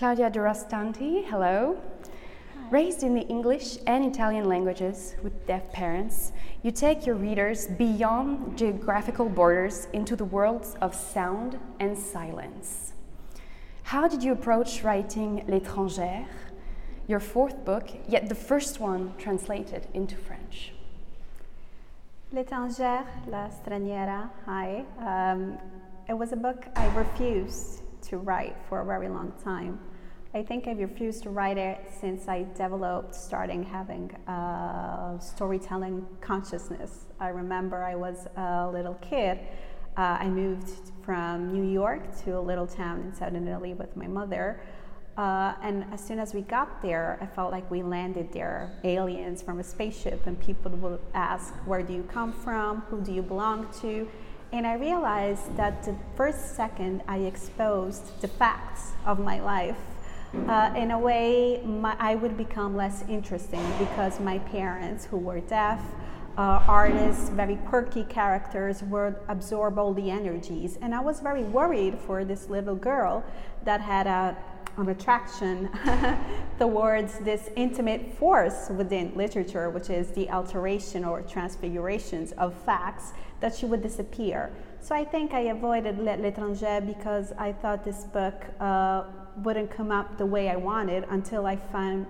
Claudia Durastanti, hello. Raised in the English and Italian languages with deaf parents, you take your readers beyond geographical borders into the worlds of sound and silence. How did you approach writing L'étrangère, your fourth book, yet the first one translated into French? L'étrangère, La Straniera, hi. Um, it was a book I refused to write for a very long time. I think I've refused to write it since I developed starting having a storytelling consciousness. I remember I was a little kid. Uh, I moved from New York to a little town in southern Italy with my mother. Uh, and as soon as we got there, I felt like we landed there, aliens from a spaceship, and people would ask, Where do you come from? Who do you belong to? And I realized that the first second I exposed the facts of my life, uh, in a way, my, I would become less interesting because my parents, who were deaf, uh, artists, very quirky characters, would absorb all the energies. And I was very worried for this little girl that had a, an attraction towards this intimate force within literature, which is the alteration or transfigurations of facts, that she would disappear. So I think I avoided L'étranger because I thought this book uh, wouldn't come up the way I wanted until I found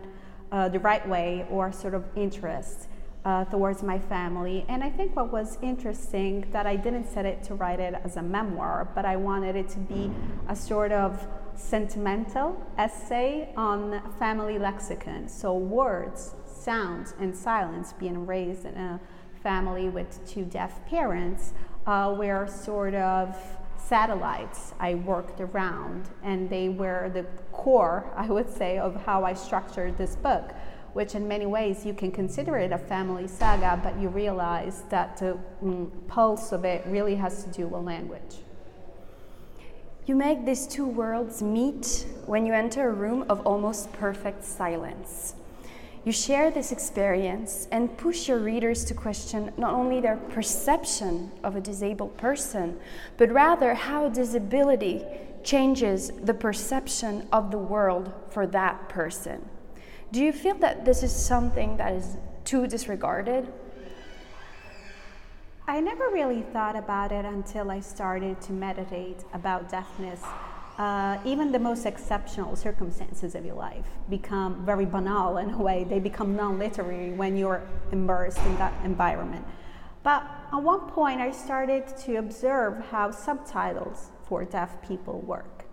uh, the right way or sort of interest uh, towards my family. And I think what was interesting that I didn't set it to write it as a memoir, but I wanted it to be a sort of sentimental essay on family lexicon. So words, sounds, and silence being raised in a family with two deaf parents uh, were sort of satellites I worked around, and they were the core, I would say, of how I structured this book. Which, in many ways, you can consider it a family saga, but you realize that the mm, pulse of it really has to do with language. You make these two worlds meet when you enter a room of almost perfect silence. You share this experience and push your readers to question not only their perception of a disabled person, but rather how disability changes the perception of the world for that person. Do you feel that this is something that is too disregarded? I never really thought about it until I started to meditate about deafness uh, even the most exceptional circumstances of your life become very banal in a way. They become non literary when you're immersed in that environment. But at one point, I started to observe how subtitles for deaf people work.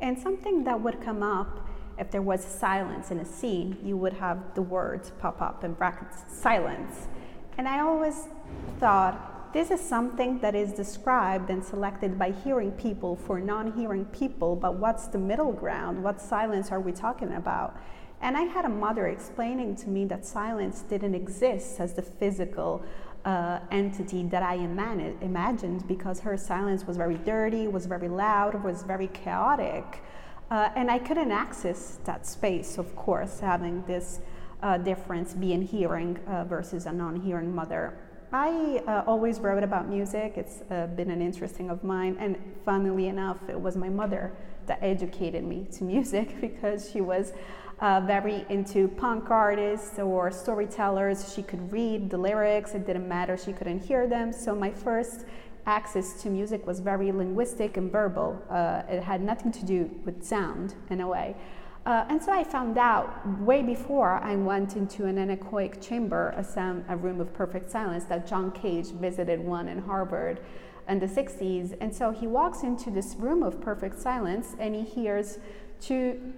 And something that would come up if there was silence in a scene, you would have the words pop up in brackets silence. And I always thought, this is something that is described and selected by hearing people for non hearing people, but what's the middle ground? What silence are we talking about? And I had a mother explaining to me that silence didn't exist as the physical uh, entity that I imagined because her silence was very dirty, was very loud, was very chaotic. Uh, and I couldn't access that space, of course, having this uh, difference being hearing uh, versus a non hearing mother. I uh, always wrote about music. It's uh, been an interesting of mine. And funnily enough, it was my mother that educated me to music because she was uh, very into punk artists or storytellers. She could read the lyrics, it didn't matter, she couldn't hear them. So my first access to music was very linguistic and verbal. Uh, it had nothing to do with sound in a way. Uh, and so I found out way before I went into an anechoic chamber, a, sound, a room of perfect silence, that John Cage visited one in Harvard in the 60s. And so he walks into this room of perfect silence and he hears two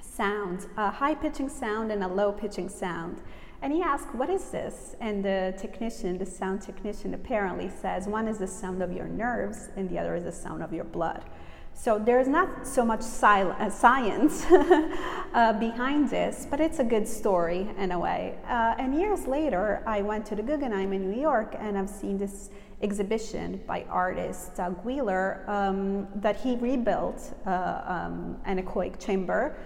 sounds a high pitching sound and a low pitching sound. And he asks, What is this? And the technician, the sound technician, apparently says, One is the sound of your nerves, and the other is the sound of your blood. So there's not so much uh, science uh, behind this, but it's a good story in a way. Uh, and years later, I went to the Guggenheim in New York and I've seen this exhibition by artist Doug Wheeler um, that he rebuilt uh, um, anechoic chamber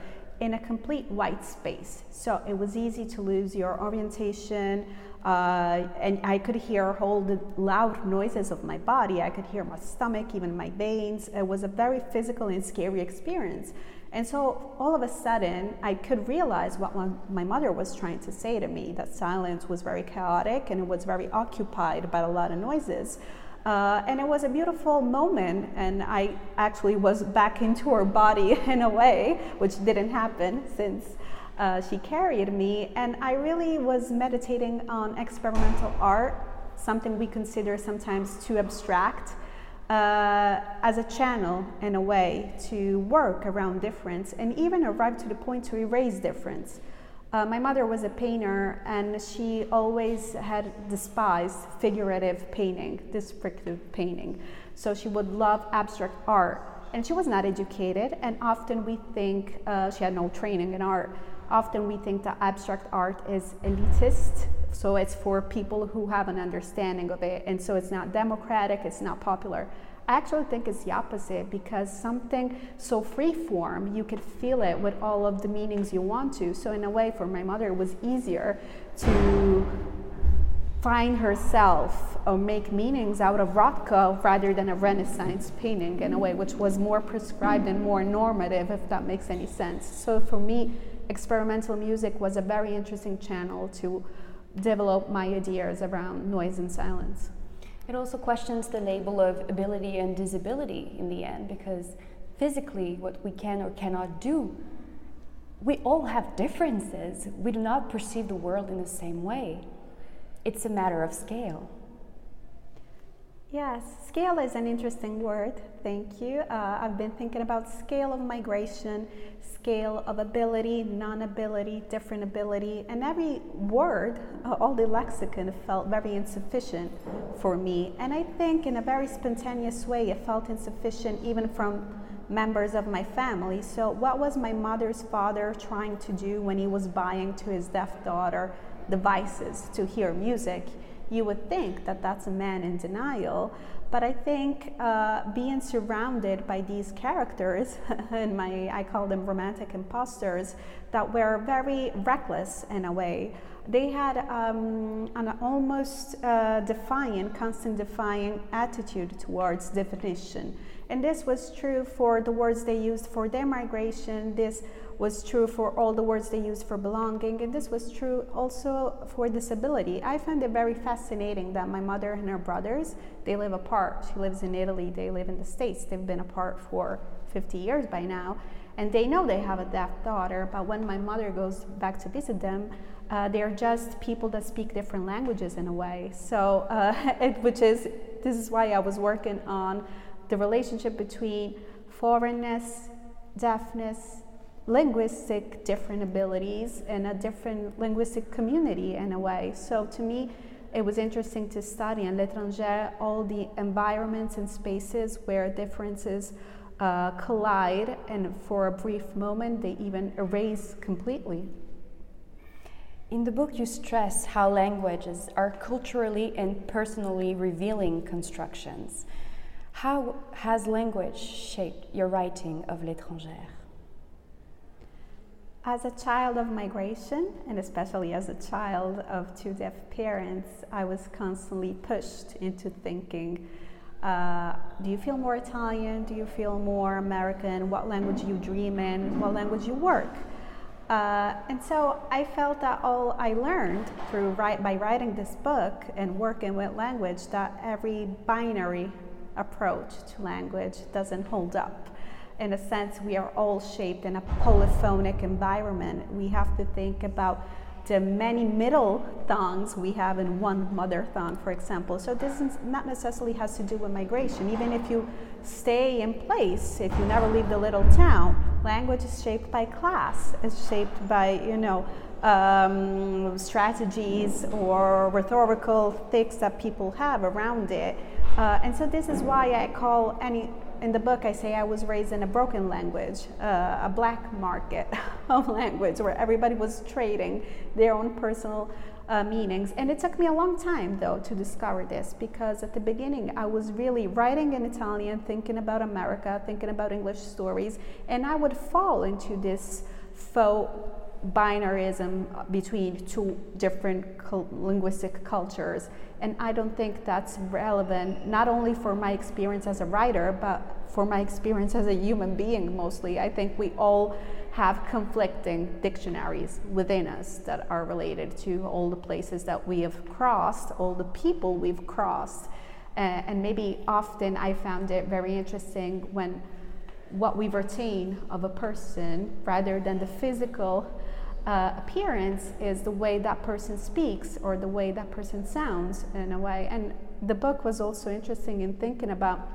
in a complete white space. So it was easy to lose your orientation, uh, and I could hear all the loud noises of my body. I could hear my stomach, even my veins. It was a very physical and scary experience. And so all of a sudden, I could realize what my mother was trying to say to me that silence was very chaotic and it was very occupied by a lot of noises. Uh, and it was a beautiful moment, and I actually was back into her body in a way, which didn't happen since uh, she carried me. And I really was meditating on experimental art, something we consider sometimes too abstract, uh, as a channel in a way to work around difference and even arrive to the point to erase difference. Uh, my mother was a painter and she always had despised figurative painting, descriptive painting. So she would love abstract art. And she was not educated, and often we think uh, she had no training in art. Often we think that abstract art is elitist, so it's for people who have an understanding of it, and so it's not democratic, it's not popular. I actually think it's the opposite because something so free form, you could feel it with all of the meanings you want to. So, in a way, for my mother, it was easier to find herself or make meanings out of Rothko rather than a Renaissance painting in a way, which was more prescribed and more normative, if that makes any sense. So, for me, experimental music was a very interesting channel to develop my ideas around noise and silence. It also questions the label of ability and disability in the end because physically, what we can or cannot do, we all have differences. We do not perceive the world in the same way. It's a matter of scale. Yes, scale is an interesting word. Thank you. Uh, I've been thinking about scale of migration, scale of ability, non ability, different ability, and every word, uh, all the lexicon felt very insufficient for me. And I think in a very spontaneous way, it felt insufficient even from members of my family. So, what was my mother's father trying to do when he was buying to his deaf daughter devices to hear music? You would think that that's a man in denial. But I think uh, being surrounded by these characters, and my I call them romantic imposters, that were very reckless in a way. They had um, an almost uh, defiant, constant defiant attitude towards definition. And this was true for the words they used for their migration. This was true for all the words they used for belonging, and this was true also for disability. I find it very fascinating that my mother and her brothers, they live apart. She lives in Italy, they live in the States. They've been apart for 50 years by now, and they know they have a deaf daughter, but when my mother goes back to visit them, uh, they're just people that speak different languages in a way. So, uh, it, which is, this is why I was working on the relationship between foreignness, deafness, linguistic different abilities and a different linguistic community in a way. So to me, it was interesting to study in l'étranger all the environments and spaces where differences uh, collide, and for a brief moment, they even erase completely. In the book, you stress how languages are culturally and personally revealing constructions. How has language shaped your writing of l'étrangère? As a child of migration, and especially as a child of two deaf parents, I was constantly pushed into thinking uh, do you feel more Italian? Do you feel more American? What language you dream in? What language you work? Uh, and so I felt that all I learned through write, by writing this book and working with language, that every binary approach to language doesn't hold up in a sense, we are all shaped in a polyphonic environment. We have to think about the many middle tongues we have in one mother tongue, for example. So this is not necessarily has to do with migration. Even if you stay in place, if you never leave the little town, language is shaped by class. It's shaped by you know um, strategies or rhetorical things that people have around it. Uh, and so this is why I call any in the book, I say I was raised in a broken language, uh, a black market of language where everybody was trading their own personal uh, meanings. And it took me a long time, though, to discover this because at the beginning I was really writing in Italian, thinking about America, thinking about English stories, and I would fall into this faux binarism between two different linguistic cultures. And I don't think that's relevant, not only for my experience as a writer, but for my experience as a human being mostly. I think we all have conflicting dictionaries within us that are related to all the places that we have crossed, all the people we've crossed. Uh, and maybe often I found it very interesting when what we retain of a person rather than the physical uh, appearance is the way that person speaks or the way that person sounds in a way. And the book was also interesting in thinking about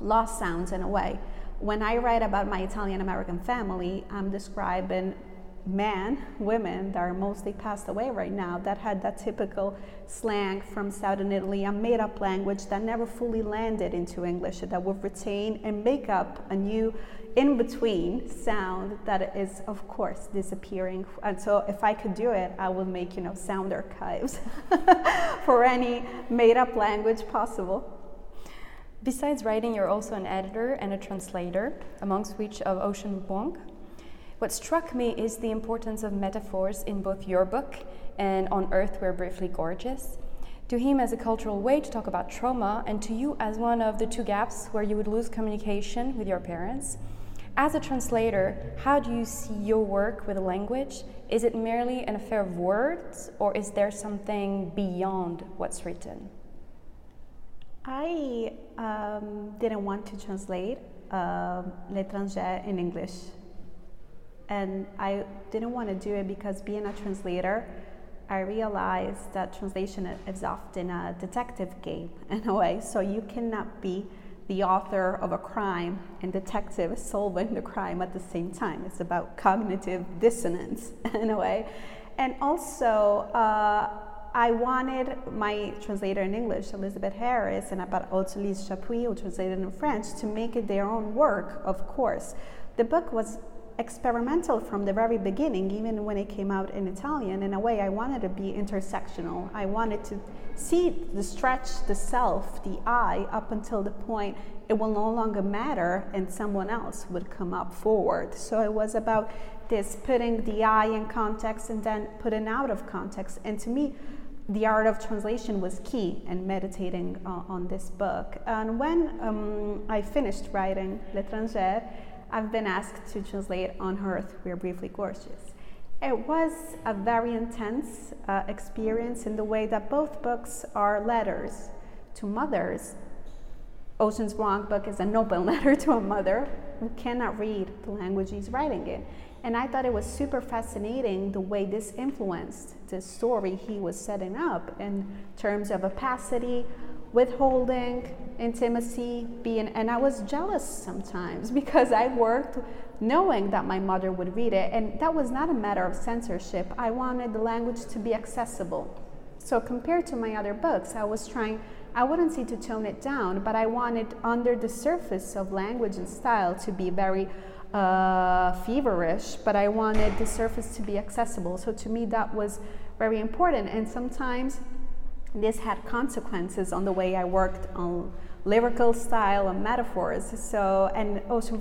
lost sounds in a way. When I write about my Italian American family, I'm describing men, women that are mostly passed away right now that had that typical slang from southern Italy, a made up language that never fully landed into English, that would retain and make up a new in between sound that is, of course, disappearing. And so, if I could do it, I would make, you know, sound archives for any made up language possible. Besides writing, you're also an editor and a translator, amongst which of Ocean Vuong. What struck me is the importance of metaphors in both your book and On Earth We're Briefly Gorgeous. To him as a cultural way to talk about trauma, and to you as one of the two gaps where you would lose communication with your parents. As a translator, how do you see your work with language? Is it merely an affair of words, or is there something beyond what's written? I um, didn't want to translate uh, L'étranger in English and I didn't want to do it because being a translator, I realized that translation is often a detective game in a way. So you cannot be the author of a crime and detective solving the crime at the same time. It's about cognitive dissonance in a way. And also, uh, I wanted my translator in English, Elizabeth Harris, and about also Lise Chapuis, who translated in French, to make it their own work, of course. The book was experimental from the very beginning, even when it came out in Italian. In a way, I wanted to be intersectional. I wanted to see the stretch, the self, the I, up until the point it will no longer matter and someone else would come up forward. So it was about this putting the I in context and then putting out of context. And to me, the art of translation was key in meditating uh, on this book. And when um, I finished writing L'étranger, I've been asked to translate On Earth, We're Briefly Gorgeous. It was a very intense uh, experience in the way that both books are letters to mothers. Ocean's Vuong book is an open letter to a mother who cannot read the language he's writing in. And I thought it was super fascinating the way this influenced the story he was setting up in terms of opacity, withholding, intimacy, being, and I was jealous sometimes because I worked knowing that my mother would read it, and that was not a matter of censorship. I wanted the language to be accessible. So compared to my other books, I was trying, I wouldn't say to tone it down, but I wanted under the surface of language and style to be very uh, feverish, but I wanted the surface to be accessible. So to me, that was very important. And sometimes this had consequences on the way I worked on lyrical style and metaphors. So, and Ocean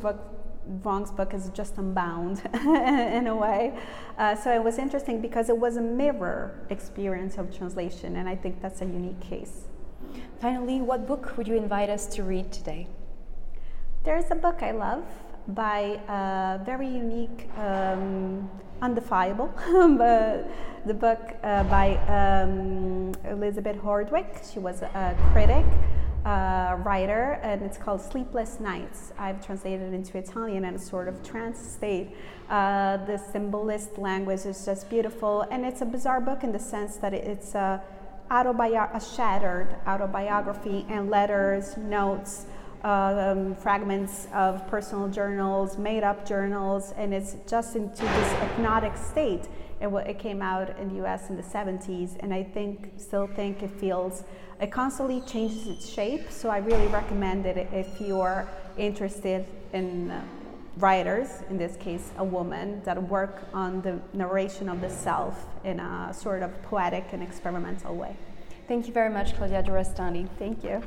Vuong's book is just unbound in a way. Uh, so it was interesting because it was a mirror experience of translation, and I think that's a unique case. Finally, what book would you invite us to read today? There's a book I love by a very unique, um, undefiable, the book uh, by um, Elizabeth Hardwick. She was a critic, uh, writer, and it's called Sleepless Nights. I've translated it into Italian and a sort of trance state. Uh, the symbolist language is just beautiful, and it's a bizarre book in the sense that it's a, autobi- a shattered autobiography and letters, notes um, fragments of personal journals, made up journals, and it's just into this hypnotic state. It, it came out in the US in the 70s, and I think, still think it feels, it constantly changes its shape. So I really recommend it if you're interested in uh, writers, in this case a woman, that work on the narration of the self in a sort of poetic and experimental way. Thank you very much, Claudia Durastanti. Thank you.